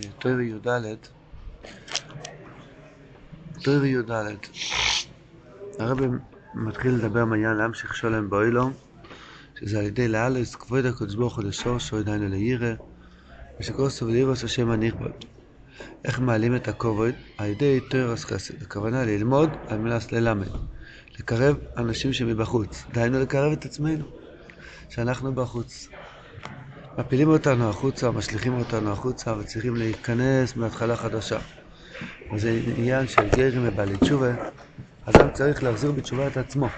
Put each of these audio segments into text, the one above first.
בתור י"ד, תור י"ד, הרב מתחיל לדבר מעניין להמשיך שולם באוילום, שזה על ידי לאלס כבוד הקדוש ברוך הוא לשורש או עדיין לירא, ושכוסו ולירוס השם הנכבד. איך מעלים את הכובד? על ידי תורס חסד. הכוונה ללמוד על מנת ללמד. לקרב אנשים שמבחוץ. דהיינו לקרב את עצמנו, שאנחנו בחוץ. מפילים אותנו החוצה, משליכים אותנו החוצה, וצריכים להיכנס מהתחלה חדשה. וזה עניין של גרים ובעלי תשובה. אדם צריך להחזיר בתשובה את עצמו.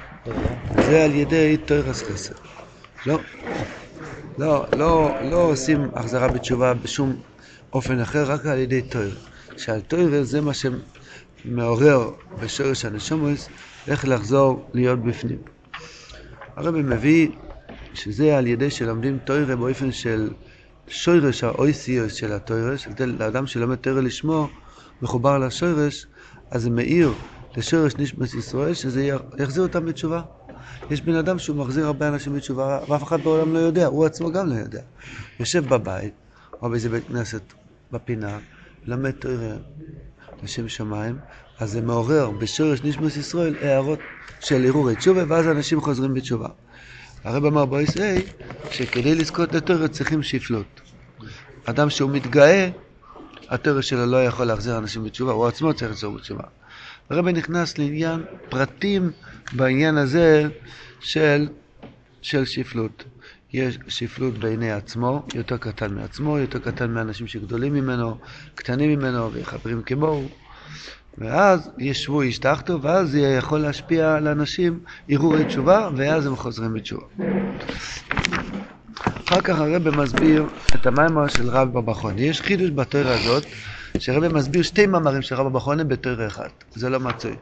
זה על ידי תורס חסד. לא, לא, לא, לא עושים החזרה בתשובה בשום אופן אחר, רק על ידי תויר. שעל תויר זה מה שמעורר בשורש הנשומוס, איך לחזור להיות בפנים. הרב מביא שזה על ידי שלומדים תוירה באופן של שורש האויסיוס של התוירש, לאדם שלומד תוירה לשמו, מחובר לשורש, אז זה מאיר לשורש נשמת ישראל, שזה יחזיר אותם בתשובה. יש בן אדם שהוא מחזיר הרבה אנשים בתשובה, ואף אחד בעולם לא יודע, הוא עצמו גם לא יודע. יושב בבית, או באיזה בית כנסת בפינה, למד תוירה לשם שמיים, אז זה מעורר בשורש נשמת ישראל הערות של ערעורי תשובה, ואז אנשים חוזרים בתשובה. הרב אמר בויס-איי, שכדי לזכות לתורה צריכים שפלות. אדם שהוא מתגאה, התורה שלו לא יכול להחזיר אנשים בתשובה, הוא עצמו צריך לחזור בתשובה. הרב נכנס לעניין פרטים בעניין הזה של, של שפלות. יש שפלות בעיני עצמו, יותר קטן מעצמו, יותר קטן מאנשים שגדולים ממנו, קטנים ממנו וחברים כמוהו. ואז ישבו איש תחתו, ואז זה יכול להשפיע על אנשים הרהורי תשובה, ואז הם חוזרים בתשובה. אחר כך הרב מסביר את המיימר של רב בבחון. יש חידוש בתורה הזאת, שהרב מסביר שתי מאמרים של רב בבחון בתורה אחת. זה לא מצוי.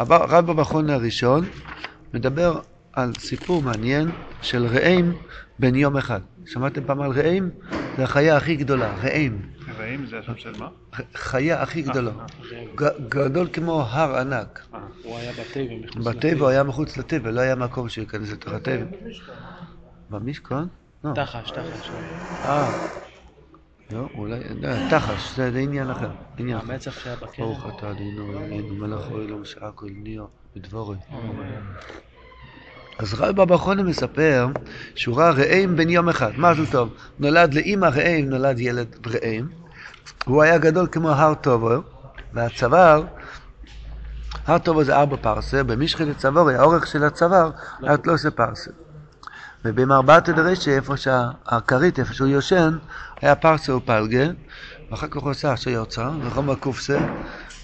רב בבחון הראשון מדבר על סיפור מעניין של רעים בן יום אחד. שמעתם פעם על רעים? זה החיה הכי גדולה, רעים. רעים זה השם של מה? חיה הכי גדולה. גדול כמו הר ענק. הוא היה בטבע, מחוץ בטבע הוא היה מחוץ לטבע, לא היה מקום שייכנס לתוך הטבע. במשכון? לא. תחש, תחש. אה. לא, אולי, תחש, זה עניין אחר. המצח שהיה בקרן. ברוך אתה אדינו אלוהינו מלך אוהלו שעה כל ניאו בדבורי. אז רב בבא חונה מספר שהוא ראה רעים בן יום אחד, משהו טוב. נולד לאימא רעים, נולד ילד רעים. הוא היה גדול כמו הר טובו, והצוואר, הר טובו זה ארבע פרסה, במשחק הצווארי, האורך של הצוואר היה תלושה פרסה. ובמרבעת דרשי, איפה שהכרית, איפה שהוא יושן, היה פרסה ופלגה, ואחר כך הוא עשה שיוצא, וחומר קופסה,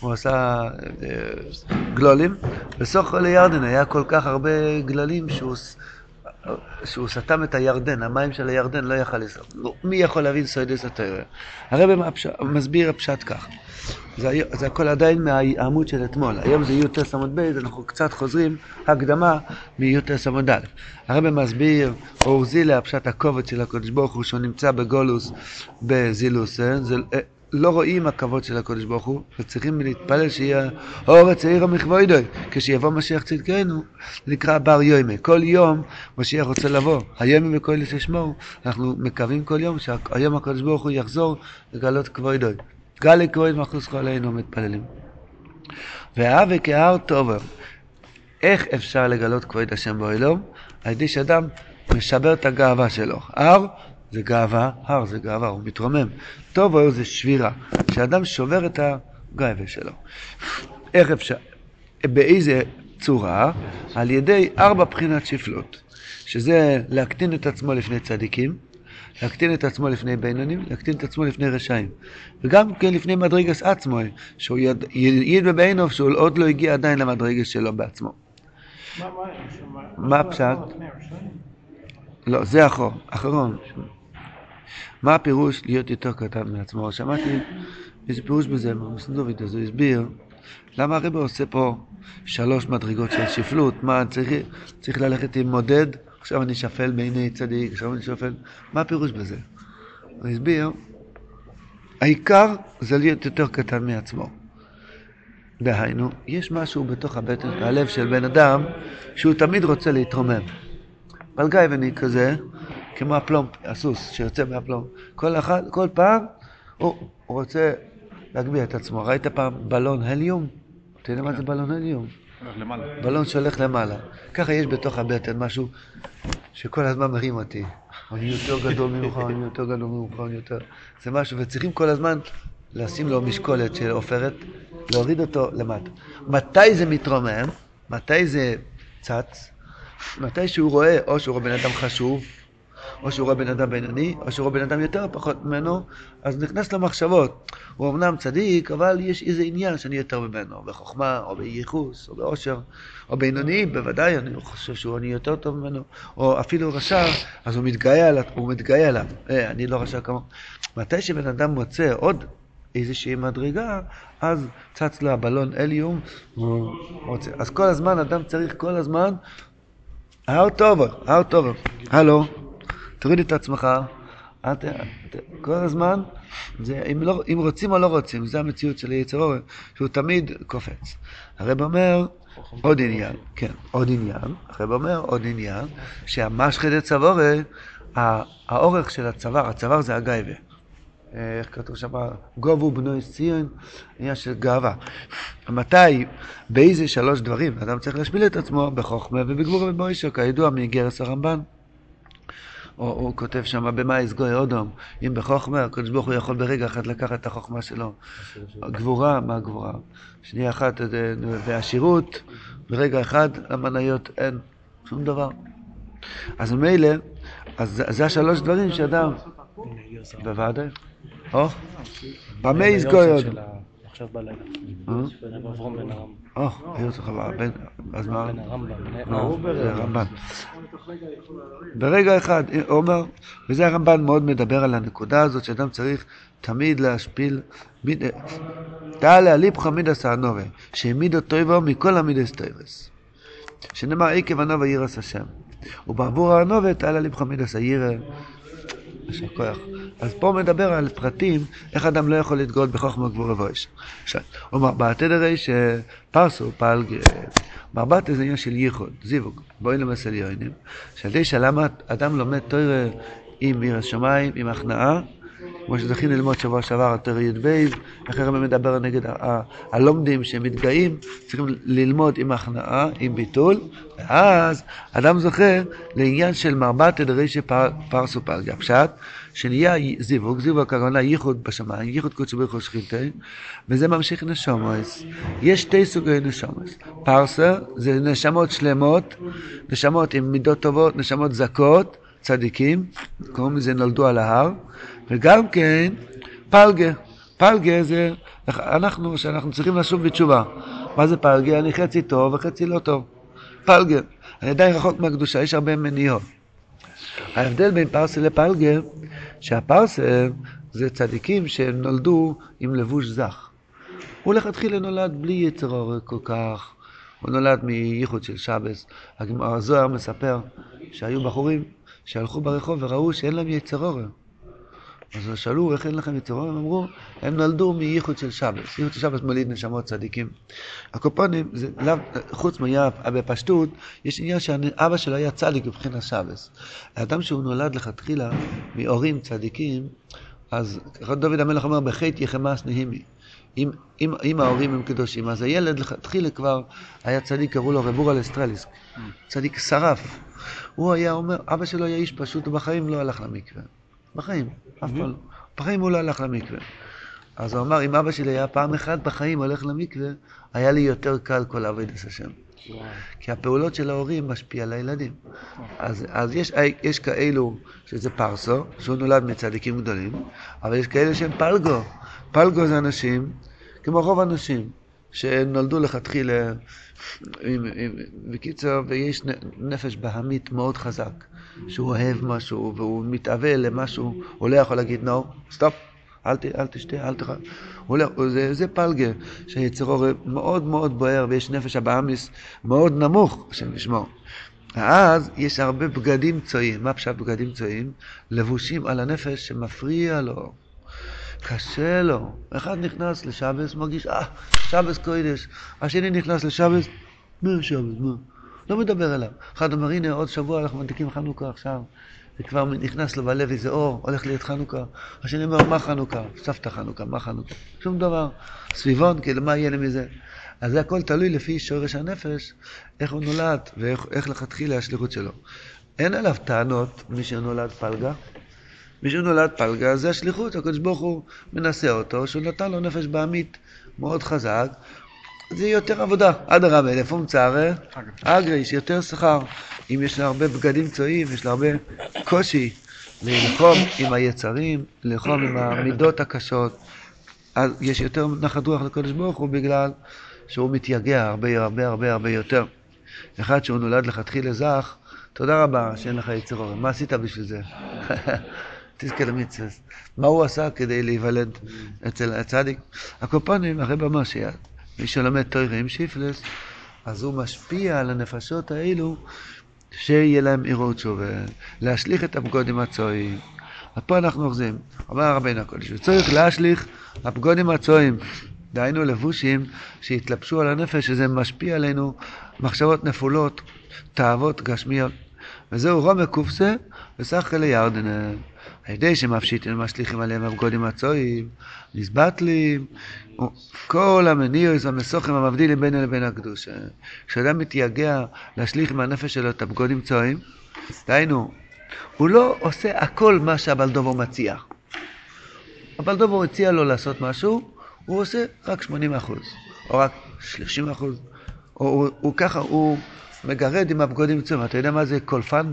הוא עשה אה, גלולים, בסוף לירדן היה כל כך הרבה גללים שהוא, שהוא סתם את הירדן, המים של הירדן לא יכל לסוף. מי יכול להבין סוידס התיאוריה? הרב מסביר הפשט כך. זה, זה הכל עדיין מהעמוד של אתמול. היום זה י"ט עמוד ב', אנחנו קצת חוזרים, הקדמה מי"ט א'. הרב מסביר, אורזילה, הפשט הכובד של הקדוש ברוך הוא, שהוא נמצא בגולוס בזילוס, זה, לא רואים הכבוד של הקדוש ברוך הוא, וצריכים להתפלל שיהיה אור הצעיר המכבודוי. כשיבוא משיח צדקנו, זה נקרא בר יומי. כל יום משיח רוצה לבוא. היומי וכל לשמו, אנחנו מקווים כל יום שהיום הקדוש ברוך הוא יחזור לגלות כבודוי. גלי כבוד מחוס עלינו מתפללים. והאווה כהר טובר. איך אפשר לגלות כבוד השם באלום? על ידי שאדם משבר את הגאווה שלו. הר זה גאווה, הר זה גאווה, הוא מתרומם. טוב או זה שבירה, שאדם שובר את הגאווה שלו. איך אפשר? באיזה צורה? על ידי ארבע בחינת שפלות, שזה להקטין את עצמו לפני צדיקים, להקטין את עצמו לפני בינונים, להקטין את עצמו לפני רשעים. וגם כן לפני מדרגס עצמו, שהוא יד, יד בבינוב שהוא עוד לא הגיע עדיין למדרגס שלו בעצמו. מה הפשט? לא, זה אחרון, אחרון. מה הפירוש להיות יותר קטן מעצמו? שמעתי איזה פירוש בזה, מסנדוביץ', אז הוא הסביר למה הרב עושה פה שלוש מדרגות של שפלות, מה צריך, צריך ללכת עם מודד, עכשיו אני שפל בעיני צדיק, עכשיו אני שפל, מה הפירוש בזה? הוא הסביר, העיקר זה להיות יותר קטן מעצמו. דהיינו, יש משהו בתוך הבטן, הלב של בן אדם, שהוא תמיד רוצה להתרומם. ואני כזה, כמו הפלום, הסוס שיוצא מהפלום. כל, אחד, כל פעם הוא, רוצה להגביה את עצמו. ראית פעם בלון הליום? אתה יודע מה זה בלון הליום? בלון שהולך למעלה. ככה יש בתוך הבטן משהו שכל הזמן מרים אותי. אני יותר גדול ממך, אני יותר גדול ממך, אני יותר... זה משהו, וצריכים כל הזמן לשים לו משקולת של עופרת, להוריד אותו למטה. מתי זה מתרומם? מתי זה צץ? מתי שהוא רואה, או שהוא רואה בן אדם חשוב, או שהוא רואה בן אדם בינוני, או שהוא רואה בן אדם יותר או פחות ממנו, אז נכנס למחשבות. הוא אמנם צדיק, אבל יש איזה עניין שאני יותר ממנו, בחוכמה, או בייחוס, או באושר, או בינוני, בוודאי, אני חושב שהוא אני יותר טוב ממנו, או אפילו רשע, אז הוא מתגאה עליו, הוא מתגאה עליו, אה, אני לא רשע כמוהו. מתי שבן אדם מוצא עוד איזושהי מדרגה, אז צץ לו הבלון אליום, הוא רוצה. אז כל הזמן, אדם צריך כל הזמן, האוט אובר, האוט אובר, הלו. תוריד את עצמך, את, את, כל הזמן, זה, אם, לא, אם רוצים או לא רוצים, זה המציאות של יצר אורן, שהוא תמיד קופץ. הרב אומר, עוד עניין, כן, עוד עניין, הרב אומר עוד עניין, שהמשחת צבורי, האורך של הצוואר, הצוואר זה הגייבה. איך כתוב שם? גובו בנו ציון, עניין של גאווה. מתי, באיזה שלוש דברים אדם צריך להשפיל את עצמו? בחוכמה ובגבור ובמוישה, כידוע מאיגרס הרמב"ן. או הוא כותב שם, במה יסגוי אודום, אם בחוכמה, הקדוש ברוך הוא יכול ברגע אחד לקחת את החוכמה שלו. גבורה, מה גבורה? שנייה אחת, והשירות, ברגע אחד המניות אין שום דבר. אז ממילא, אז זה השלוש דברים שאדם... בוודאי. או, במה יסגוי אודום. עכשיו בלילה. אה? אברום בן הרמב"ם. או, הרצוג חבר, בן, אז מה? בן הרמב"ם. לא, זה הרמב"ן. ברגע אחד, הוא אומר, וזה הרמב"ן מאוד מדבר על הנקודה הזאת, שאדם צריך תמיד להשפיל, תעלה ליבך מידס האנובה, שהעמידו טויבו מכל המידס טויבס. שנאמר עקב הנובה יירס השם. ובעבור האנובה תעלה ליבך מידס הירא. יישר כוח. אז פה מדבר על פרטים, איך אדם לא יכול להתגאות בחוכמה גבורה הוא אומר, בתדרי שפרסו פעל מרבט זה עניין של ייחוד, זיווג, בואי למסל יוינים, שעל ידי שלמה אדם לומד תוירה עם עיר השמיים, עם הכנעה, כמו שזכינו ללמוד שבוע שעבר על תוירה י"ב, איך הרב מדבר נגד הלומדים שמתגאים, צריכים ללמוד עם הכנעה, עם ביטול, ואז אדם זוכה לעניין של מרבט תדרי שפרסו פלגה. פשט, שנהיה זיווג, זיווג הכוונה ייחוד בשמיים, ייחוד קודש ברוך הוא שכינתי, וזה ממשיך נשומוס. יש שתי סוגי נשומוס. פרסה זה נשמות שלמות, נשמות עם מידות טובות, נשמות זכות, צדיקים, קוראים לזה נולדו על ההר, וגם כן פלגה. פלגה זה אנחנו, שאנחנו צריכים לשוב בתשובה. מה זה פלגה? אני חצי טוב וחצי לא טוב. פלגה. אני עדיין רחוק מהקדושה, יש הרבה מניעות. ההבדל בין פרסה לפלגה, שהפרסה זה צדיקים שנולדו עם לבוש זך. הוא לכתחילה נולד בלי יצר עורק כל כך, הוא נולד מייחוד של שבס. הזוהר מספר שהיו בחורים שהלכו ברחוב וראו שאין להם יצר עורק. אז שאלו, איך אין לכם עורק? הם אמרו, הם נולדו מייחוד של שבס. ייחוד של שבס מוליד נשמות צדיקים. הקופונים, זה לאו, חוץ מהיף, בפשטות, יש עניין שאבא שלו היה צדיק מבחינת שבס. האדם שהוא נולד לכתחילה מהורים צדיקים, אז דוד המלך אומר, בחטא יחמס נהימי. אם, אם, אם ההורים הם קדושים, אז הילד לכתחילה כבר היה צדיק, קראו לו רבורה לסטרליסק. צדיק שרף. הוא היה אומר, אבא שלו היה איש פשוט, הוא בחיים לא הלך למקווה. בחיים, אף פעם לא. בחיים הוא לא הלך למקווה. אז הוא אמר, אם אבא שלי היה פעם אחת בחיים הולך למקווה, היה לי יותר קל כל עבודת השם. כי הפעולות של ההורים משפיע על הילדים. אז, אז יש, יש כאלו שזה פרסו, שהוא נולד מצדיקים גדולים, אבל יש כאלה שהם פלגו. פלגו זה אנשים, כמו רוב האנשים, שנולדו לכתחילה, בקיצור, ויש נפש בהמית מאוד חזק, שהוא אוהב משהו והוא מתאווה למשהו, הוא לא יכול להגיד, נו, stop. אל, ת, אל תשתה, אל תאכל. זה, זה פלגו, שיצרו מאוד מאוד בוער ויש נפש הבהמית מאוד נמוך, השם ישמור. אז יש הרבה בגדים צואים. מה פשט בגדים צואים? לבושים על הנפש שמפריע לו. קשה לו. אחד נכנס לשבס, מרגיש, אה, שבס קוידש. השני נכנס לשבס, מה שבס, מה? לא מדבר אליו. אחד אומר, הנה, עוד שבוע אנחנו מדליקים חנוכה עכשיו. זה כבר נכנס לו בלב איזה אור, הולך להיות חנוכה. השני אומר, מה חנוכה? סבתא חנוכה, מה חנוכה? שום דבר. סביבון, כאילו, מה יהיה לי מזה? אז זה הכל תלוי לפי שורש הנפש, איך הוא נולד ואיך לכתחילה השליחות שלו. אין עליו טענות, מי שנולד פלגה. מי שנולד פלגה זה השליחות, הקדוש ברוך הוא מנסה אותו, שהוא נתן לו נפש בעמית מאוד חזק, זה יותר עבודה. אדרבה, איפה מצערה? אגרי, יש יותר שכר. אם יש לה הרבה בגדים צועים, יש לה הרבה קושי ללחום עם היצרים, ללחום עם המידות הקשות, אז יש יותר נחת רוח לקדוש ברוך הוא בגלל שהוא מתייגע הרבה הרבה הרבה הרבה יותר. אחד שהוא נולד לכתחילה זך, תודה רבה שאין לך יצר אורן. מה עשית בשביל זה? תזכה למצווה. מה הוא עשה כדי להיוולד אצל הצדיק? הקופונים, אחרי במשיח, מי שלומד תוירה עם שיפלס, אז הוא משפיע על הנפשות האלו שיהיה להם עירות שובה, להשליך את הבגודים הצועים. אז פה אנחנו אוחזים, אומר רבינו הקודש, וצריך להשליך הבגודים הצועים, דהיינו לבושים שהתלבשו על הנפש, שזה משפיע עלינו מחשבות נפולות, תאוות גשמיות. וזהו רומק קופסה וסך אלי ירדנה. על ידי שמפשיטים ומשליכים עליהם הבגודים הצועים, נסבטלים, כל המניעוס והמסוכים המבדילים בינו לבין הקדושה. כשאדם מתייגע להשליך עם הנפש שלו את הבגודים צועים, דהיינו, הוא לא עושה הכל מה שהבלדובור מציע. הבעל דבר הציע לו לעשות משהו, הוא עושה רק 80 אחוז, או רק 30 אחוז, או הוא, הוא ככה, הוא מגרד עם הבגודים צואים. אתה יודע מה זה קולפן?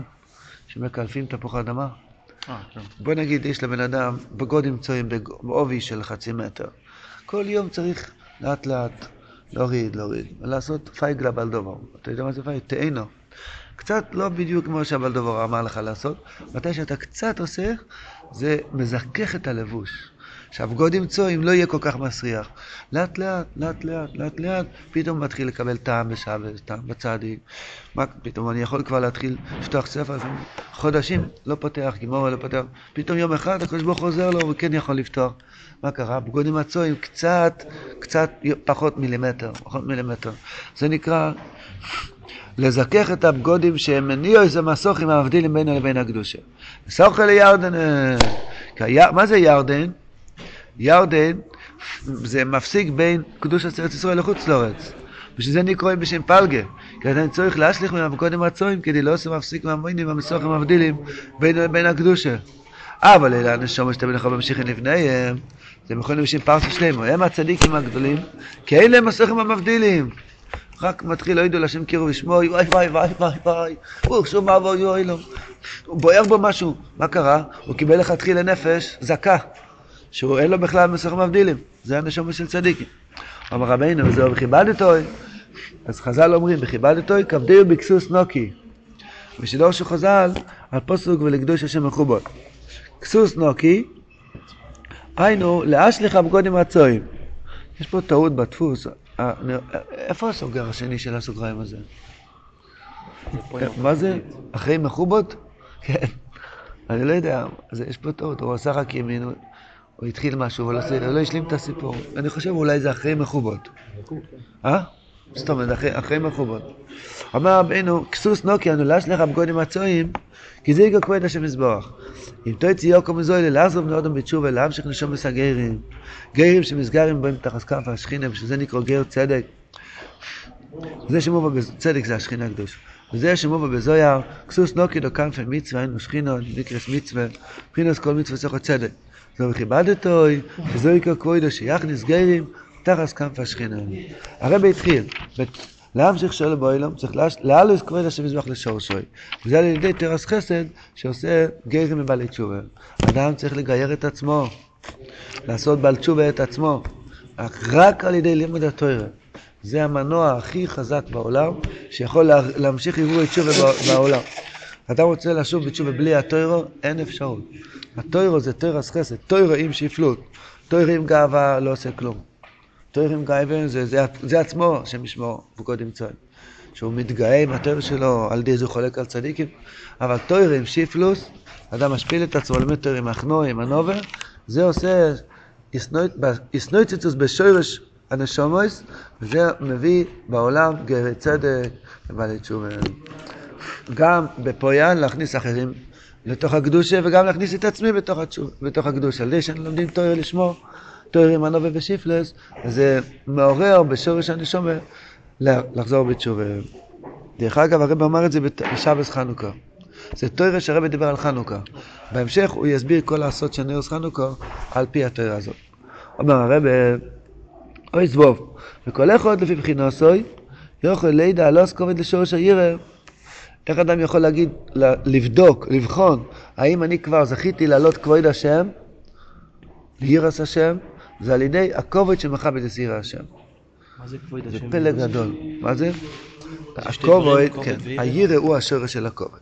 שמקלפים תפוח אדמה? אה, כן. בוא נגיד, יש לבן אדם בגודים צואים בעובי של חצי מטר. כל יום צריך לאט לאט להוריד, להוריד, ולעשות פייג לבעל דבר. אתה יודע מה זה פייג? תאנה. קצת לא בדיוק כמו שהבעל דבר אמר לך לעשות, מתי שאתה קצת עושה, זה מזכך את הלבוש. שהבגודים צועים לא יהיה כל כך מסריח. לאט לאט, לאט לאט, לאט לאט, פתאום מתחיל לקבל טעם בשבת, טעם בצדיק. מה, פתאום אני יכול כבר להתחיל לפתוח ספר, חודשים לא פותח, גימורה לא פותח. פתאום יום אחד הקדוש ברוך הוא עוזר לו, הוא כן יכול לפתוח. מה קרה? הבגודים הצועים קצת, קצת פחות מילימטר, פחות מילימטר. זה נקרא לזכך את הבגודים שהם מניעו איזה מסוכים המבדילים בינו לבין הקדושה. סוכל לירדן, אה, מה זה ירדן? ירדן זה מפסיק בין קדושת ארץ ישראל לחוץ לארץ. בשביל זה נקראים בשם פלגה. כי אני צריך להשליך מהם קודם רצויים כדי לא עושים מפסיק מהמוינים והמסוכים המבדילים בין, בין הקדושה. אבל אלה הנשומות שאתם לך ממשיכים לפניהם, זה יכולים בשם פרסה שלמה. הם הצדיקים הגדולים, כי אלה הם הסוכים המבדילים. רק מתחיל, לא ידעו לשם קירו ושמוי, וואי וואי וואי וואי וואי, הוא שום אבוי יואי לו. הוא בוער בו משהו. מה קרה? הוא קיבל לכתחילה נפש זכה. שהוא אין לו בכלל מסכים מבדילים, זה הנשמה של צדיקים. אמר רבינו, וזהו בכיבדתוי, אז חז"ל אומרים, בכיבדתוי כבדי ובקסוס נוקי. ושידור של חז"ל, על פוסוק ולקדוש השם מחובות. כסוס נוקי, היינו, לאשליך בגודים הצועים. יש פה טעות בדפוס, אה, איפה הסוגר השני של הסוגריים הזה? מה זה? אחרי מחובות? כן. אני לא יודע, יש פה טעות, הוא עשה רק ימין, הוא התחיל משהו, אבל לא השלים את הסיפור. אני חושב אולי זה אחרי מחובות. אה? זאת אומרת, אחרי, אחרי מחובות. אמר רבינו, כסוס נוקי הנולש לך בגודים הצועים, כי זה יגע כבד השם מזבוח. אם תויצי יוקו מזוהי לעזוב נאודם בתשובה, להמשך נשום בסגרים, גרים שמסגרים בהם תחת כף השכינה, ושזה נקרא גר צדק. זה שמובא בצדק זה השכינה הקדוש. וזה שמובא בזויר, כסוס נוקי דו כנפי מצווה, היינו שכינו, נקרס מצווה, מבחינת כל מצווה צריך צדק. וכיבדתוי, שזו יקר קרוידו שיכניס גרים תחס כנף השכינה. הרבי התחיל, להמשיך שלו באילום, צריך להעלוס כבוד השם מזבח לשורשוי. וזה על ידי תרס חסד שעושה גרים מבעלי תשובה. אדם צריך לגייר את עצמו, לעשות בעל תשובה את עצמו, רק על ידי לימוד התוירה. זה המנוע הכי חזק בעולם, שיכול להמשיך ערעור תשובה בעולם. אתה רוצה לשוב בתשובה בלי התוירו, אין אפשרות. התוירו זה תרס חסד, תוירו עם שפלות, תוירו עם גאווה לא עושה כלום. תוירו עם גאווה זה, זה, זה עצמו השם ישמור, וקודם צועק. שהוא מתגאה עם התוירו שלו, על ידי זה חולק על צדיקים, אבל תוירו עם שפלוס, אדם משפיל את עצמו, לומד תוירו עם החנו, עם הנובר, זה עושה איסנויציצוס בשורש הנשומויס, וזה מביא בעולם גרי צדק ובעלי תשובה. גם בפויאן להכניס אחרים לתוך הקדושה וגם להכניס את עצמי בתוך, התשוב, בתוך הקדושה. על ידי שלומדים תואר לשמור, תואר עם הנובה ושיפלס, זה מעורר בשורש הנשומה לחזור בתשובה. דרך אגב, הרב אמר את זה בשבס חנוכה. זה תוירה שהרב דיבר על חנוכה. בהמשך הוא יסביר כל הסוד של נרס חנוכה על פי התוירה הזאת. אומר הרב, אוי זבוב, וכל אחד לפי בחינוסוי, יכול לידע לא סקובת לשורש העירה. איך אדם יכול להגיד, לבדוק, לבחון, האם אני כבר זכיתי לעלות כבוד השם, לירס השם, זה על ידי הכובד של מחבת לסיר השם. מה זה כבוד השם? זה פלא גדול. מה זה? הכובד, כן, הירא הוא השורש של הכובד.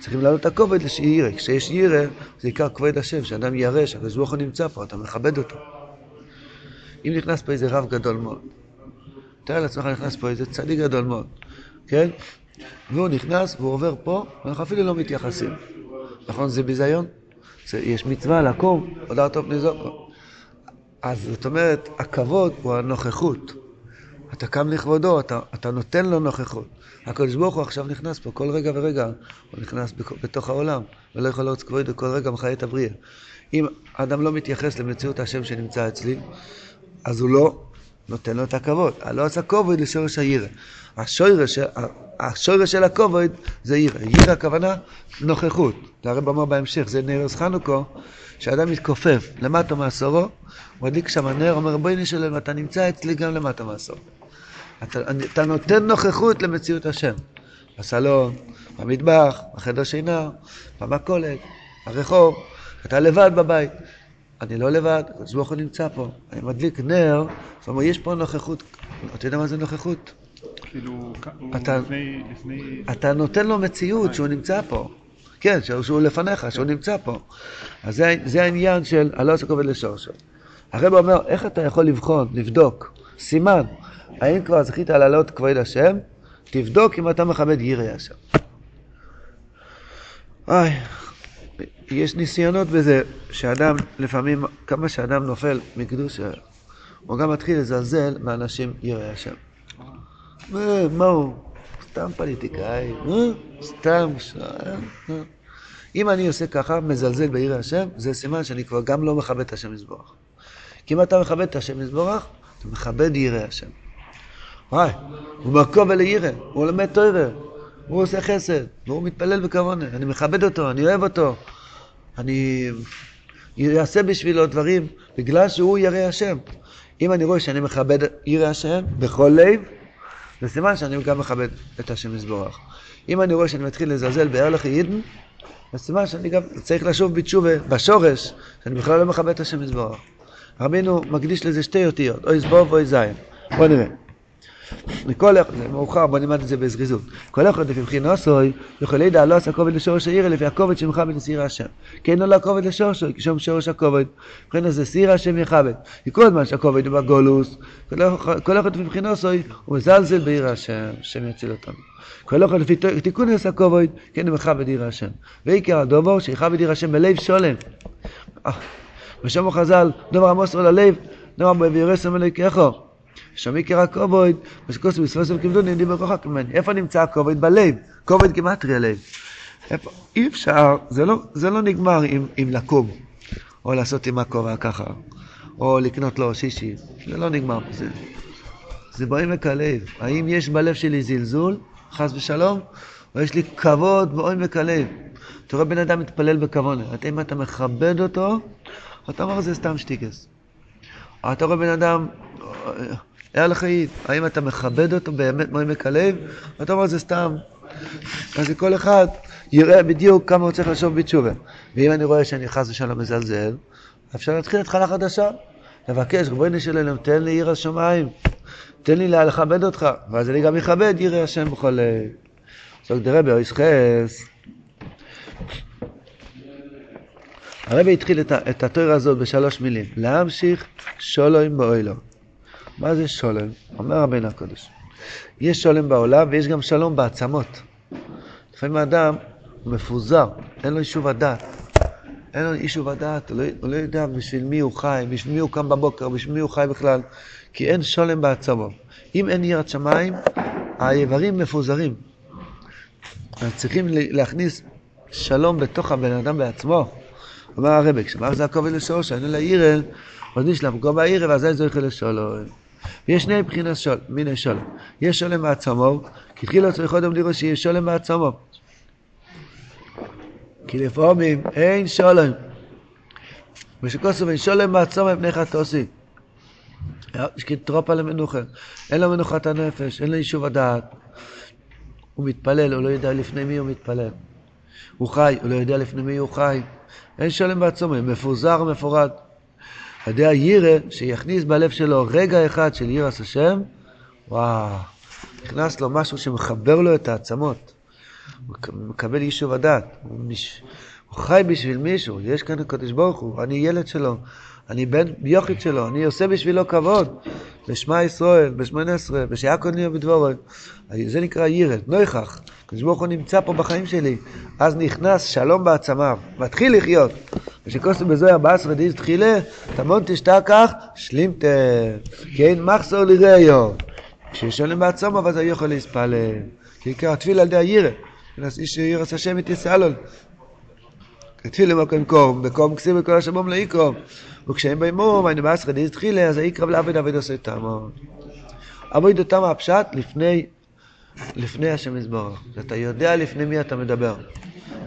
צריכים להעלות את הכובד לירא. כשיש ירא, זה עיקר כבוד השם, שאדם ירא, שהקדוש ברוך הוא נמצא פה, אתה מכבד אותו. אם נכנס פה איזה רב גדול מאוד, תאר לעצמך נכנס פה איזה צדיק גדול מאוד, כן? והוא נכנס והוא עובר פה, ואנחנו אפילו לא מתייחסים. נכון? זה ביזיון? יש מצווה לקום, הודעת טוב ניזוקו. אז זאת אומרת, הכבוד הוא הנוכחות. אתה קם לכבודו, אתה, אתה נותן לו נוכחות. הקדוש ברוך הוא עכשיו נכנס פה כל רגע ורגע, הוא נכנס בתוך העולם, ולא יכול להוציא כבודו כל רגע מחיה את הבריאה. אם אדם לא מתייחס למציאות השם שנמצא אצלי, אז הוא לא נותן לו את הכבוד. הלא עשה כבוד לשורש הירא. השורש, של הכובד זה ירא. ירא הכוונה נוכחות. זה הרב אמר בהמשך, זה נרס חנוכו, שאדם מתכופף למטה מעשורו, הוא מדליק שם נר, אומר בואי נשלם, אתה נמצא אצלי גם למטה מעשורו. אתה, אתה נותן נוכחות למציאות השם. בסלון, במטבח, בחדר שינה, במכולת, ברחוב, אתה לבד בבית. אני לא לבד, הקדוש ברוך הוא נמצא פה. אני מדליק נר, זאת אומרת, יש פה נוכחות. אתה יודע מה זה נוכחות? כאילו, אתה, לפני, לפני... אתה נותן לו מציאות שהוא נמצא פה. כן, שהוא, שהוא לפניך, שהוא נמצא פה. אז זה, זה העניין של הלא עושה כובד לשורשו. הרב אומר, איך אתה יכול לבחון, לבדוק, סימן, האם כבר זכית לעלות כבוד השם? תבדוק אם אתה מכבד יראי השם. אוי, יש ניסיונות בזה, שאדם, לפעמים, כמה שאדם נופל מקדושה, הוא גם מתחיל לזלזל באנשים יראי השם. מה, מה הוא? סתם פוליטיקאי, סתם... אם אני עושה ככה, מזלזל בעיר השם, זה סימן שאני כבר גם לא מכבד את השם יזבורך. כי אם אתה מכבד את השם יזבורך, אתה מכבד יראי השם. וואי, הוא מקום אל ירא, הוא לומד תוירה, הוא עושה חסד, והוא מתפלל בכוונה, אני מכבד אותו, אני אוהב אותו, אני אעשה בשבילו דברים בגלל שהוא ירא השם. אם אני רואה שאני מכבד ירא השם בכל לב, זה סימן שאני גם מכבד את השם יזבורך. אם אני רואה שאני מתחיל לזלזל בערך יידן, זה סימן שאני גם צריך לשוב בתשובה, בשורש, שאני בכלל לא מכבד את השם יזבורך. רבינו מקדיש לזה שתי אותיות, אוי זבוב ואוי זין. בוא נראה. לכל אחד, זה מאוחר, בוא נלמד את זה בזריזות. כל אחד לפי בחינוסוי, יכול לידע לא עשה כובד לשורש העיר, לפי הכובד שמכבד לסיר השם. כן לא לכובד לשורשו, כי שם שורש הכובד. מבחינת זה סיר השם יכבד. כל זמן שהכובד הוא בגולוס, כל אחד לפי בחינוסוי, הוא מזלזל בעיר השם, השם יציל אותנו. כל אחד לפי תיקון עשה הכובד, כן הוא מכבד עיר השם. ועיקר הדובר שיכבד עיר השם בלב שולם. ושמו חז"ל, דבר המוסר ללב, דבר וירסם אלוהיכךו. שם עיקר הכובד, מה שכוסו בספוסם כבדוני, דיבר רחוק ממני. איפה נמצא הכובד? בלב. כובד גימטרי הלב. איפה? אי אפשר, זה לא, זה לא נגמר עם, עם לקום, או לעשות עם הכובע ככה, או לקנות לו שישי. זה לא נגמר בזה. זה בעמק הלב. האם יש בלב שלי זלזול, חס ושלום, או יש לי כבוד בעמק הלב? אתה רואה בן אדם מתפלל בכוונה, אם אתה מכבד אותו, אתה אומר זה סתם שטיקס. אתה רואה בן אדם, היה לך עיד, האם אתה מכבד אותו באמת מעמק הלב, אתה אומר זה סתם. אז כל אחד יראה בדיוק כמה הוא צריך לחשוב בתשובה. ואם אני רואה שאני חס ושלום מזלזל, אפשר להתחיל התחלה חדשה. לבקש, ריבונו של עולם, תן לי עיר השמיים, תן לי לכבד אותך, ואז אני גם אכבד ירא השם בכל. סוג דרבי אויס חס. הרבי התחיל את, את התואר הזאת בשלוש מילים, להמשיך שולם באוילו. מה זה שולם? אומר רבינו הקודש. יש שולם בעולם ויש גם שלום בעצמות. לפעמים האדם מפוזר, אין לו יישוב הדעת. אין לו יישוב הדעת, הוא, לא, הוא לא יודע בשביל מי הוא חי, בשביל מי הוא קם בבוקר, בשביל מי הוא חי בכלל, כי אין שולם בעצמו. אם אין יראת שמיים, האיברים מפוזרים. אז צריכים להכניס שלום בתוך הבן אדם בעצמו. אומר הרבי, כשאמר זה הכובד לשורש, אין אלא עירה, עוד נשלם גובה עירה, ואזי זוכה לשלום. ויש שני מבחינת שול, מיני שולם. יש שולם מעצמו, כי התחיל צריך קודם לראות שיש שולם מעצמו. כי לפעמים אין שולם. ושכוסו אין שולם מעצמו מפני חטוסי. יש כתרופה למנוחה. אין לו מנוחת הנפש, אין לו יישוב הדעת. הוא מתפלל, הוא לא יודע לפני מי הוא מתפלל. הוא חי, הוא לא יודע לפני מי הוא חי. אין שלם בעצמו, מפוזר ומפורד. על ידי הירא שיכניס בלב שלו רגע אחד של יראת השם, וואו, נכנס לו משהו שמחבר לו את העצמות. הוא מקבל יישוב הדעת. הוא, מש... הוא חי בשביל מישהו, יש כאן הקדוש ברוך הוא, אני ילד שלו, אני בן יוכית שלו, אני עושה בשבילו כבוד. בשמע ישראל, בשמונה עשרה, בשיעקון נהיה בדבורי. זה נקרא ירד, נויכח. הקדוש ברוך הוא נמצא פה בחיים שלי. אז נכנס שלום בעצמיו, מתחיל לחיות. ושכוסו בזוהר בעשרה דיז תחילה, תמון תשתכח, שלימתה. כי אין מחסור לראיו. כשישלם בעצמו, אז הוא יכול להספלל. כי עיקר התפיל על ידי הירד. איש ירס השם את יסלול. כתפיל למקום קום, בקום כסיב וכל השמום לא יקרום. וכשהם באים מום, היינו בעשרה דיז תחילה, אז היקרב לעבוד עבוד עושה תמון. עבוד אותם הפשט לפני לפני השם יזברך. שאתה יודע לפני מי אתה מדבר.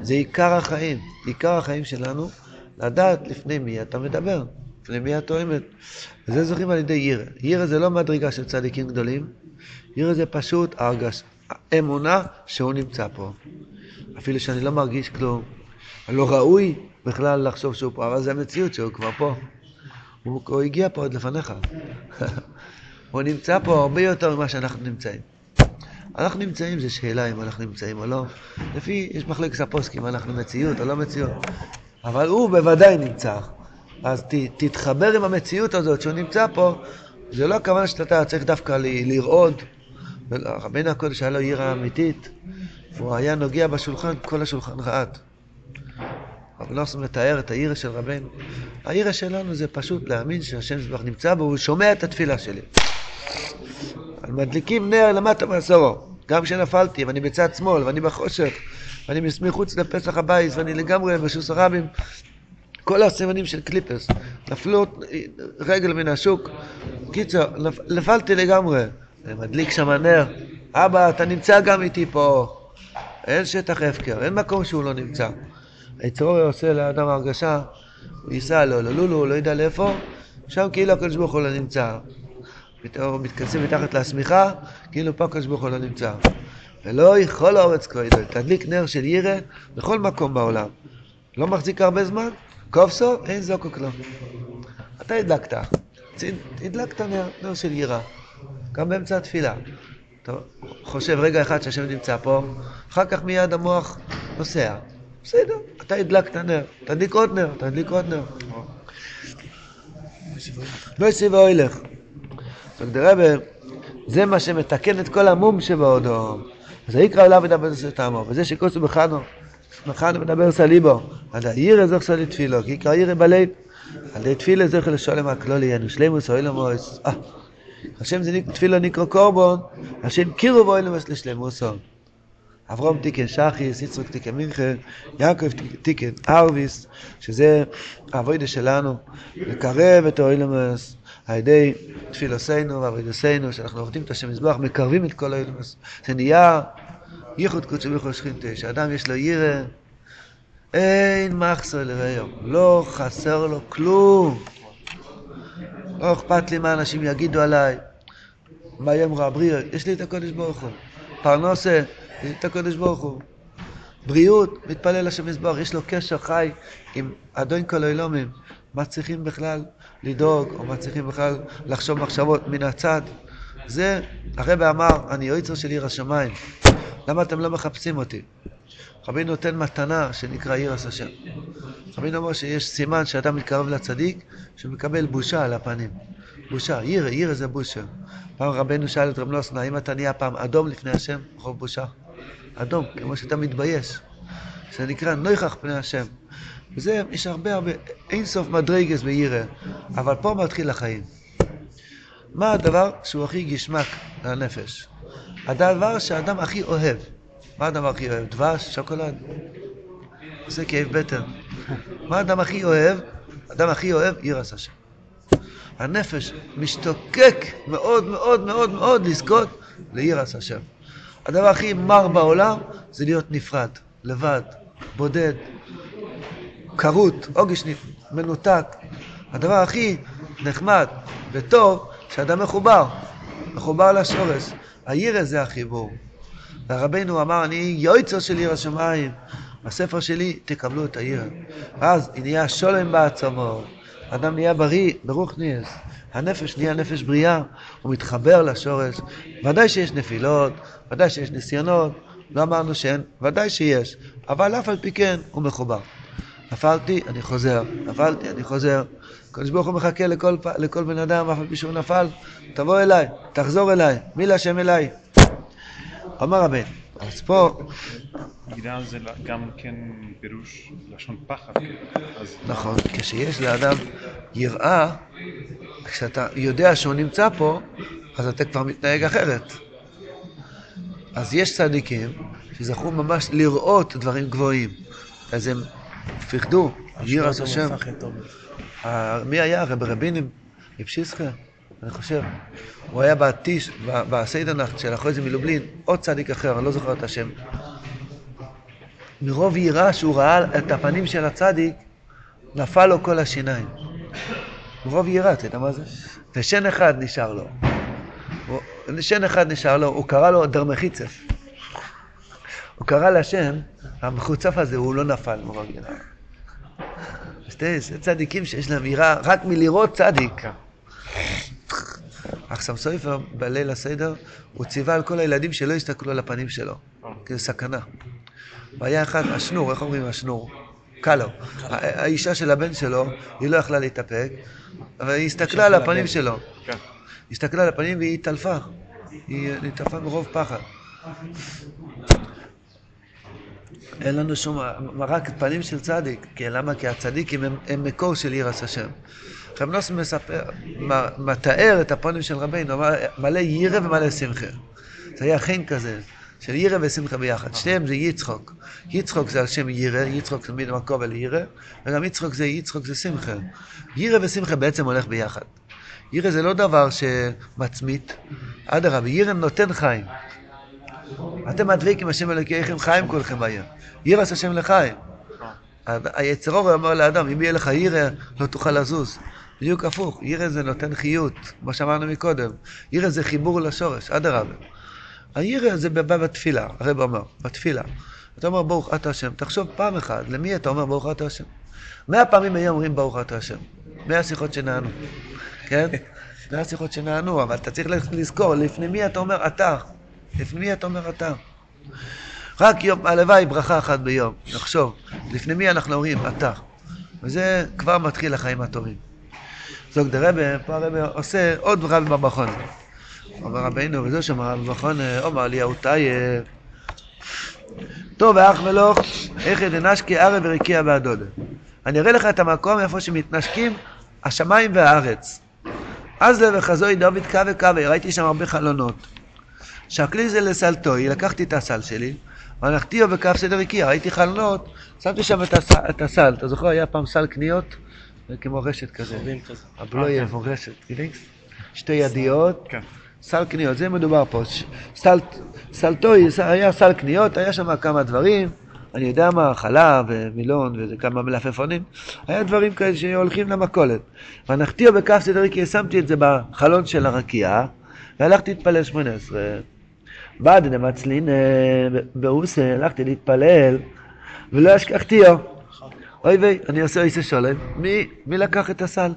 זה עיקר החיים. עיקר החיים שלנו, לדעת לפני מי אתה מדבר. לפני מי אתה עומד. וזה זוכים על ידי ירא. ירא זה לא מדרגה של צדיקים גדולים. ירא זה פשוט הרגש, אמונה שהוא נמצא פה. אפילו שאני לא מרגיש כלום. לא ראוי בכלל לחשוב שהוא פה, אבל זה המציאות שהוא כבר פה. הוא, הוא הגיע פה עוד לפניך. הוא נמצא פה הרבה יותר ממה שאנחנו נמצאים. אנחנו נמצאים, זו שאלה אם אנחנו נמצאים או לא. לפי, יש מחלקת הפוסקים, אנחנו מציאות או לא מציאות. אבל הוא בוודאי נמצא. אז ת, תתחבר עם המציאות הזאת שהוא נמצא פה. זה לא הכוונה שאתה צריך דווקא ל, לרעוד. רבינו הקודש היה לו עיר אמיתית. הוא היה נוגע בשולחן, כל השולחן רעד. אבל לא עושים לתאר את העיר של רבנו. העיר שלנו זה פשוט להאמין שהשם זבח נמצא בו, הוא שומע את התפילה שלי. מדליקים נר למטה מעשורו. גם כשנפלתי, ואני בצד שמאל, ואני בחושך, ואני מחוץ לפסח הבייס, ואני לגמרי בשוס הרבים, כל הסימנים של קליפס, נפלו רגל מן השוק. קיצר, נפלתי לגמרי. מדליק שם נר, אבא, אתה נמצא גם איתי פה. אין שטח הפקר, אין מקום שהוא לא נמצא. היצרור עושה לאדם הרגשה, הוא ייסע לו, ללולו, לא יודע לאיפה, שם כאילו הקדוש ברוך הוא לא נמצא. פתאום מתכנסים מתחת לשמיכה, כאילו פה הקדוש ברוך הוא לא נמצא. ולא יכול האורץ כהן, תדליק נר של ירא בכל מקום בעולם. לא מחזיק הרבה זמן, קופסו, אין זוקו כלום. אתה הדלקת, הדלקת נר, נר של יראה, גם באמצע התפילה. אתה חושב רגע אחד שהשם נמצא פה, אחר כך מיד המוח נוסע. בסדר, אתה הדלקת נר, תדליק עוד נר, תדליק עוד נר. לא יסיב ואוילך. סוגדרבר, זה מה שמתקן את כל המום שבאודום. אז היקרא אליו ודבר סתמו, וזה שכוסו בחנו, בחנו מדבר סליבו, עד העיר זוכר לתפילו, כי יקרא עיר בלב, על ידי תפילה זוכר לשולם הכלולי, ינו שלמוס או אילמוס, אה, השם זה תפילו נקרא קורבון, השם קירו בו אילמוס לשלמוסו. אברום תיקן שחיס, יצחוק תיקן מנחה, יעקב תיקן ארוויס, שזה העבודה שלנו, לקרב את האילמוס. על ידי תפילוסינו ועבודסינו, שאנחנו עובדים את השם מזבח, מקרבים את כל האילומוס. זה נהיה ייחוד קודשו ברוך שכינתה, שאדם יש לו ירא, אין מחסר לרעיו, לא חסר לו כלום. לא אכפת לי מה אנשים יגידו עליי, מה יאמרו הבריאות, יש לי את הקודש ברוך הוא. פרנסה, את הקודש ברוך הוא. בריאות, מתפלל השם מזבח, יש לו קשר חי עם אדון כל האילומים. מה צריכים בכלל לדאוג, או מה צריכים בכלל לחשוב מחשבות מן הצד. זה, הרב אמר, אני יועצר של עיר השמיים. למה אתם לא מחפשים אותי? רבי נותן מתנה שנקרא עיר השם. רבי אומר שיש סימן שאדם מתקרב לצדיק, שהוא מקבל בושה על הפנים. בושה, עיר, עיר זה בושה. פעם רבנו שאל את רב נוסנה, האם אתה נהיה פעם אדום לפני השם? רוב בושה. אדום, כמו שאתה מתבייש. זה נקרא נויכח פני השם. וזה, יש הרבה הרבה, אין סוף מדרגס בירא, אבל פה מתחיל החיים. מה הדבר שהוא הכי גשמק לנפש? הדבר שהאדם הכי אוהב. מה הדבר הכי אוהב? דבש, שוקולד. עושה כאב בטן. מה האדם הכי אוהב? האדם הכי אוהב ירס השם. הנפש משתוקק מאוד מאוד מאוד מאוד לזכות לירס השם. הדבר הכי מר בעולם זה להיות נפרד, לבד, בודד, כרות, עוגש, מנותק. הדבר הכי נחמד וטוב, שאדם מחובר, מחובר לשורש. הירא זה החיבור. ורבנו אמר, אני יועצר של עיר השמיים. בספר שלי תקבלו את העיר. ואז נהיה שולם בעצמו, אדם נהיה בריא, ברוך ניאס. הנפש נהיה נפש בריאה, הוא מתחבר לשורש. ודאי שיש נפילות, ודאי שיש ניסיונות, לא אמרנו שאין, ודאי שיש, אבל אף על פי כן הוא מחובר. נפלתי, אני חוזר, נפלתי, אני חוזר. הקדוש ברוך הוא מחכה לכל, לכל בן אדם, אף על פי שהוא נפל, תבוא אליי, תחזור אליי, מי להשם אליי. אמר הבן, אז פה, בגידה זה גם כן פירוש לשון פחד. אז נכון, כשיש לאדם יראה, כשאתה יודע שהוא נמצא פה, אז אתה כבר מתנהג אחרת. אז יש צדיקים שזכו ממש לראות דברים גבוהים, אז הם פחדו, יראת השם. מי היה? רב רבינים, יפשיסקה, אני חושב. הוא היה בטיש, ב- בסיידנאכט של אחרי זה מלובלין, עוד צדיק אחר, אני לא זוכר את השם. מרוב יראה שהוא ראה את הפנים של הצדיק, נפל לו כל השיניים. מרוב יראה, אתה יודע מה זה? ושן אחד נשאר לו. שן אחד נשאר לו, הוא קרא לו דרמחיצף. הוא קרא להשם, המחוצף הזה, הוא לא נפל מרוב יראה. שתי זה צדיקים שיש להם יראה רק מלראות צדיק. אך סם סופר בליל הסדר, הוא ציווה על כל הילדים שלא יסתכלו על הפנים שלו, כי זה סכנה. והיה אחד, השנור, איך אומרים השנור? קלו. האישה של הבן שלו, היא לא יכלה להתאפק, אבל היא הסתכלה על הפנים שלו. היא הסתכלה על הפנים והיא התעלפה. היא התעלפה מרוב פחד. אין לנו שום, רק פנים של צדיק. כי למה? כי הצדיקים הם, הם מקור של יראת השם. רב נוסן מספר, מתאר את הפנים של רבינו, מלא ירא ומלא שמחה. זה היה חן כזה, של ירא ושמחה ביחד. שניהם זה יצחוק. יצחוק זה על שם ירא, יצחוק מן המקום אל ירא, וגם יצחוק זה יצחוק זה שמחה. ירא ושמחה בעצם הולך ביחד. ירא זה לא דבר שמצמית, אדרבה, ירא נותן חיים. אתם הדבקים השם אלוקיכם חיים כולכם בעיר. ירא השם לחיים. היצר אור אומר לאדם, אם יהיה לך ירא, לא תוכל לזוז. בדיוק הפוך, ירא זה נותן חיות, כמו שאמרנו מקודם. ירא זה חיבור לשורש, אדרבה. הירא זה בא בתפילה, הרב אומר, בתפילה. אתה אומר ברוך אתה השם, תחשוב פעם אחת, למי אתה אומר ברוך אתה השם? מאה פעמים היום אומרים ברוך אתה השם. מאה שיחות שנענו, כן? מאה שיחות שנענו, אבל אתה צריך לזכור, לפני מי אתה אומר אתה? לפני מי אתה אומר אתה? רק יום, הלוואי ברכה אחת ביום, נחשוב, לפני מי אנחנו אומרים אתה. וזה כבר מתחיל החיים הטובים. זוג דה רבה, פה הרבה עושה עוד רב במכון. אומר רבינו, וזה שאמר במכון, אומר לי, הוא טייב. טוב, ואח ולוך, איך דנשקי ערב ורקיע והדודה. אני אראה לך את המקום איפה שמתנשקים השמיים והארץ. אז לב וחזוי דוד קו וקו, ראיתי שם הרבה חלונות. שקלי זה לסלטוי, לקחתי את הסל שלי, והלכתיו בכף סדר רקיע, ראיתי חלונות, שמתי שם את הסל, את הסל. אתה זוכר, היה פעם סל קניות, כמו רשת כזה. הבלויה כמו רשת, גילינגס? שתי ידיות, כן. סל קניות, זה מדובר פה. ש- סל, סלטוי, היה סל קניות, היה שם כמה דברים, אני יודע מה, חלב ומילון וזה כמה מלפפונים, היה דברים כאלה שהולכים למכולת. והנחתיו בכף סדר רקיע, שמתי את זה בחלון של הרקיע, והלכתי להתפלל שמונה עשרה. בעד דמצלין באוסה, הלכתי להתפלל, ולא אשכחתיו. אוי ויי, אני עושה איסה שולם, מי, מי לקח את הסל?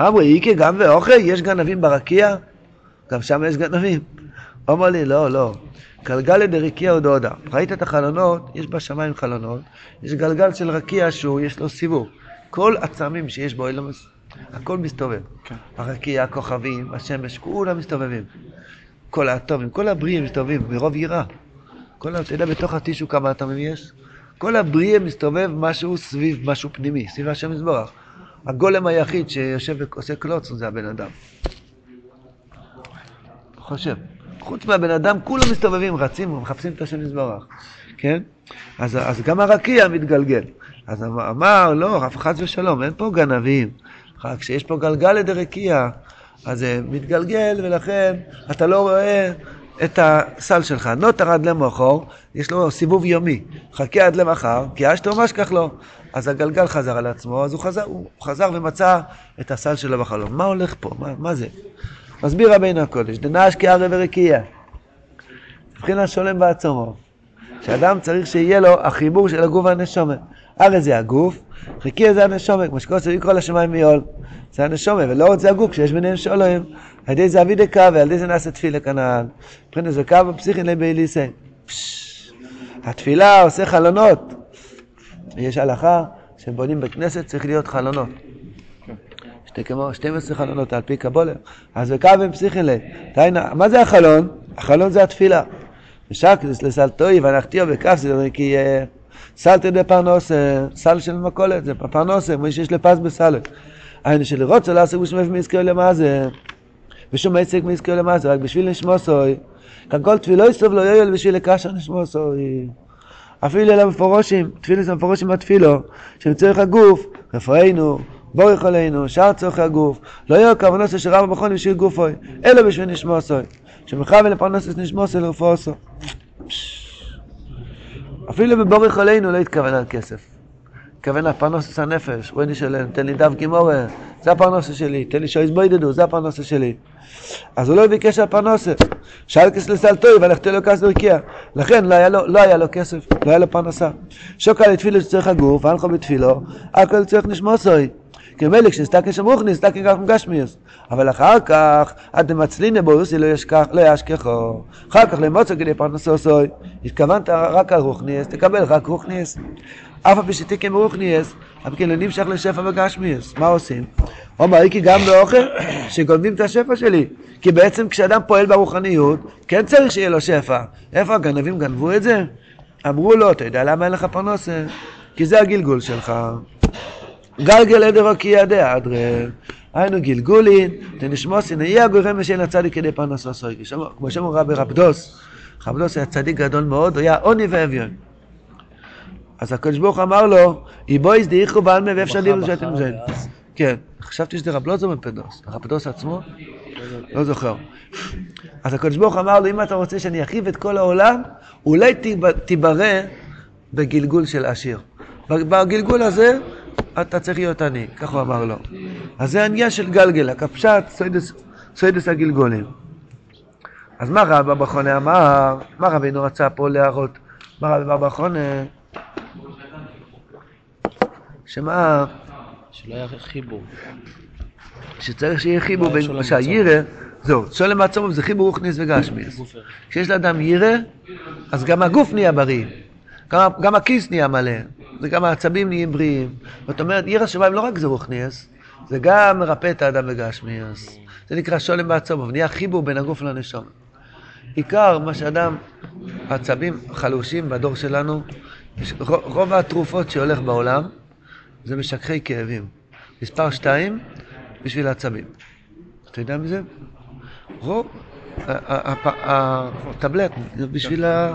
אמרו, איקי גם ואוכל, יש גנבים ברקיע? גם שם יש גנבים. אמר לי, לא, לא. גלגל דרקיע עוד הודה. ראית את החלונות? יש בשמיים חלונות. יש גלגל של רקיע שהוא, יש לו סיבוב. כל הצמים שיש בו הכל מסתובב. כן. הרקיע, הכוכבים, השמש, כולם מסתובבים. כל האטומים, כל הבריאים מסתובבים מרוב יראה. כל, ה- אתה יודע בתוך הטישו כמה אטומים יש? כל הבריאה מסתובב משהו סביב משהו פנימי, סביב השם יזברך. הגולם היחיד שיושב ועושה קלוץ זה הבן אדם. חושב. חוץ מהבן אדם, כולם מסתובבים, רצים ומחפשים את השם יזברך. כן? אז, אז גם הרקיע מתגלגל. אז אמר, אמר, לא, אף חס ושלום, אין פה גנבים. כשיש פה גלגל לדרקיע, אז זה מתגלגל, ולכן אתה לא רואה את הסל שלך. נוטר עד למוחור, יש לו סיבוב יומי. חכה עד למחר, כי אשתו משכח לו. אז הגלגל חזר על עצמו, אז הוא חזר, הוא חזר ומצא את הסל שלו בחלום. מה הולך פה? מה, מה זה? מסביר רבינו הקודש, דנאש כארי ורקיע. מבחינה שולם בעצמו. שאדם צריך שיהיה לו החיבור של הגוף והנשומה. הרי זה הגוף, חיקיה זה הנשומה, כמו שקוראים לקרוא לשמיים מעול. זה הנשומה, ולא עוד זה הגוף כשיש ביניהם שולם. על ידי זה אבי דקה ועל ידי זה נעשה תפילה כנען. מבחינת זה קו הפסיכין לבייליסי. התפילה עושה חלונות. יש הלכה שבונים בכנסת צריך להיות חלונות. שתי כמו 12 חלונות על פי קבולה. אז וקו פסיכין ליה. מה זה החלון? החלון זה התפילה. ושקלס לסלטוי בכף זה כי סלטי דה פרנוסה, סל של מכולת, זה פרנוסה, כמו שיש לפס בסלט. היינו שלרוצה לעסוק בשמף מיזכר למזה, ושום עסק מיזכר למזה, רק בשביל נשמוסוי. כאן כל תפילו יסוב לא יועיל בשביל לקשר נשמוסוי. אפילו אלה מפורושים, תפילו זה מפורושים בתפילו, שמצורך הגוף, רפואינו, בורך עלינו, שאר צורכי הגוף, לא יהיה כוונוסו של רב המכון בשביל גופוי, אלא בשביל נשמוסוי. שמכוון לפרנסס נשמוסו לרפואסו. אפילו בבורך עלינו לא התכוון על כסף. התכוון לפרנסס הנפש, בואי נשלם, תן לי דף גימורה, זה הפרנסס שלי, תן לי שויס בוידדו, זה הפרנסס שלי. אז הוא לא ביקש על פרנסה. שאל כס לסלטוי והלכתי לו כס דרכיה. לכן לא היה, לו, לא היה לו כסף, לא היה לו פרנסה. שוקה לתפילו שצריך הגוף, הלכו בתפילו, הכל צריך נשמוסוי. כשנסתכל שם רוחני, נסתכל כך גשמיאס. אבל אחר כך, עד דמצליניה בורוסי לא ישכחו. אחר כך למוצא כדי פרנסו סוי. התכוונת רק על רוחניאס, תקבל רק רוחניאס. אף על פי שתיקם רוחניאס, אבל כן לא נמשך לשפע בגשמיאס. מה עושים? אומר איקי גם באוכל, שגונבים את השפע שלי. כי בעצם כשאדם פועל ברוחניות, כן צריך שיהיה לו שפע. איפה הגנבים גנבו את זה? אמרו לו, אתה יודע למה אין לך פרנסה? כי זה הגלגול שלך. גלגל עדר כי ידע אדרא. היינו גלגולין, דנשמוסין, יהיה הגורם שאין הצדיק כדי פרנסו סויגי. כמו שאמרו רבי רבדוס, רבדוס היה צדיק גדול מאוד, הוא היה עוני ואביון. אז הקדוש ברוך אמר לו, איבויס דאיכו בעלמא ואפשר לראות שאתם זה. כן, חשבתי שזה רב לוזו מפדוס, רבדוס עצמו? לא זוכר. אז הקדוש ברוך אמר לו, אם אתה רוצה שאני אחיב את כל העולם, אולי תיברא בגלגול של עשיר. בגלגול הזה אתה צריך להיות עני, כך הוא אמר לו. אז זה ענייה של גלגל, הקפשט, סוידס הגלגולים. אז מה רב אבא חונה אמר? מה רבינו רצה פה להראות? מה רב אבא חונה? שמה? שלא יהיה חיבור. שצריך שיהיה חיבור בין, שהיירא, זהו, שולם עצמו זה חיבור רוחניס וגשמיס. כשיש לאדם יירא, אז גם הגוף נהיה בריא, גם, גם הכיס נהיה מלא, וגם העצבים נהיים בריאים. זאת אומרת, עיר השמיים לא רק זה רוחניאס, זה גם מרפא את האדם בגשמיאס. זה נקרא שולם בעצמו, ונהיה חיבור בין הגוף לנשום. עיקר מה שאדם, עצבים חלושים בדור שלנו, רוב התרופות שהולך בעולם זה משככי כאבים. מספר שתיים, בשביל העצבים. אתה יודע מזה? רוב, הטבלט, זה בשביל ה...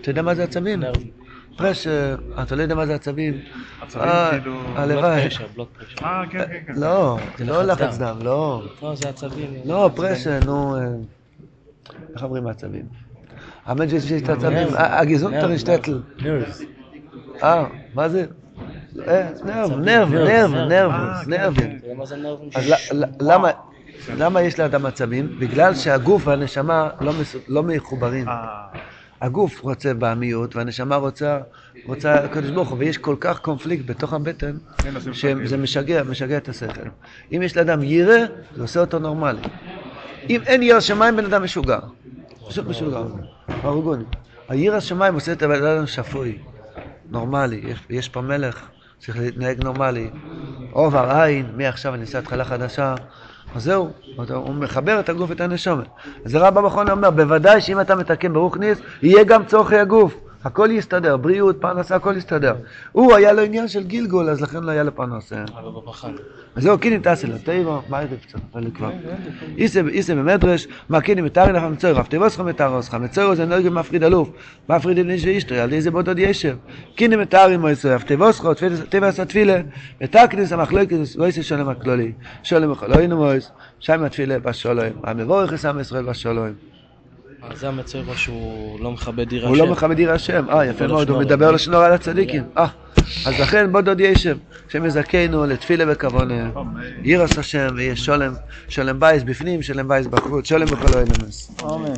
אתה יודע מה זה עצבים? פרשר, אתה לא יודע מה זה עצבים. עצבים כאילו... הלוואי. אה, כן, כן, כן. לא, זה לא לחץ דם, לא. לא, זה עצבים. לא, פרשר, נו... אה, איך אומרים עצבים? האמת שיש את העצבים, הגיזון טרשטטל. אה, מה זה? נרב, נרב, נרב, נרב, נרבים. אז למה... למה יש לאדם עצבים? בגלל שהגוף והנשמה לא מחוברים. הגוף רוצה בעמיות והנשמה רוצה, רוצה הקדוש ברוך הוא, ויש כל כך קונפליקט בתוך הבטן, שזה משגע, משגע את השכל. אם יש לאדם ירא, זה עושה אותו נורמלי. אם אין ירא שמיים, בן אדם משוגע. פשוט משוגע. הרגוני. הירא שמיים עושה את הבן אדם שפוי, נורמלי. יש, יש פה מלך, צריך להתנהג נורמלי. עובר עין, מעכשיו אני אעשה התחלה חדשה. זהו, הוא מחבר את הגוף ואת הנשומת. אז הרב המכון אומר, בוודאי שאם אתה מתקן ברוך ניס, יהיה גם צורכי הגוף. הכל יסתדר, בריאות, פרנסה, הכל יסתדר. הוא היה לו עניין של גלגול, אז לכן לא היה לו פרנסה. אז זהו, קינים טסי לו, תיבו, מה ידע קצת, אבל כבר. איסה במדרש, מה קינים מתארי לך מצויר, אף תיבוס לך מתארוס לך, מצויר זה נרגל מפריד אלוף, מפריד עם איש ואישתו, על ידי זה בודד ישב. קינים מתארי מויסו, אף תיבוס לך, תיבוס עשה תפילה, ותקניס המחלוקת, ואיסה שולם הכלולי, שולם הכלולי מויס, שם התפילה בשולוים, המבורך עשה מישראל בשולוים. אז זה המצויר שהוא לא מכבד עיר הוא לא השם. מכבד עיר השם, אה יפה מדבר מאוד, הוא. מדבר לשנור על הצדיקים, אה, אז לכן בוא דוד ישב, שנזכה נו לתפילה וכוונה, יראת השם ויהיה שלום, שלום בית בפנים, שלום בית בחוץ, שלום בכל אמת. אמן.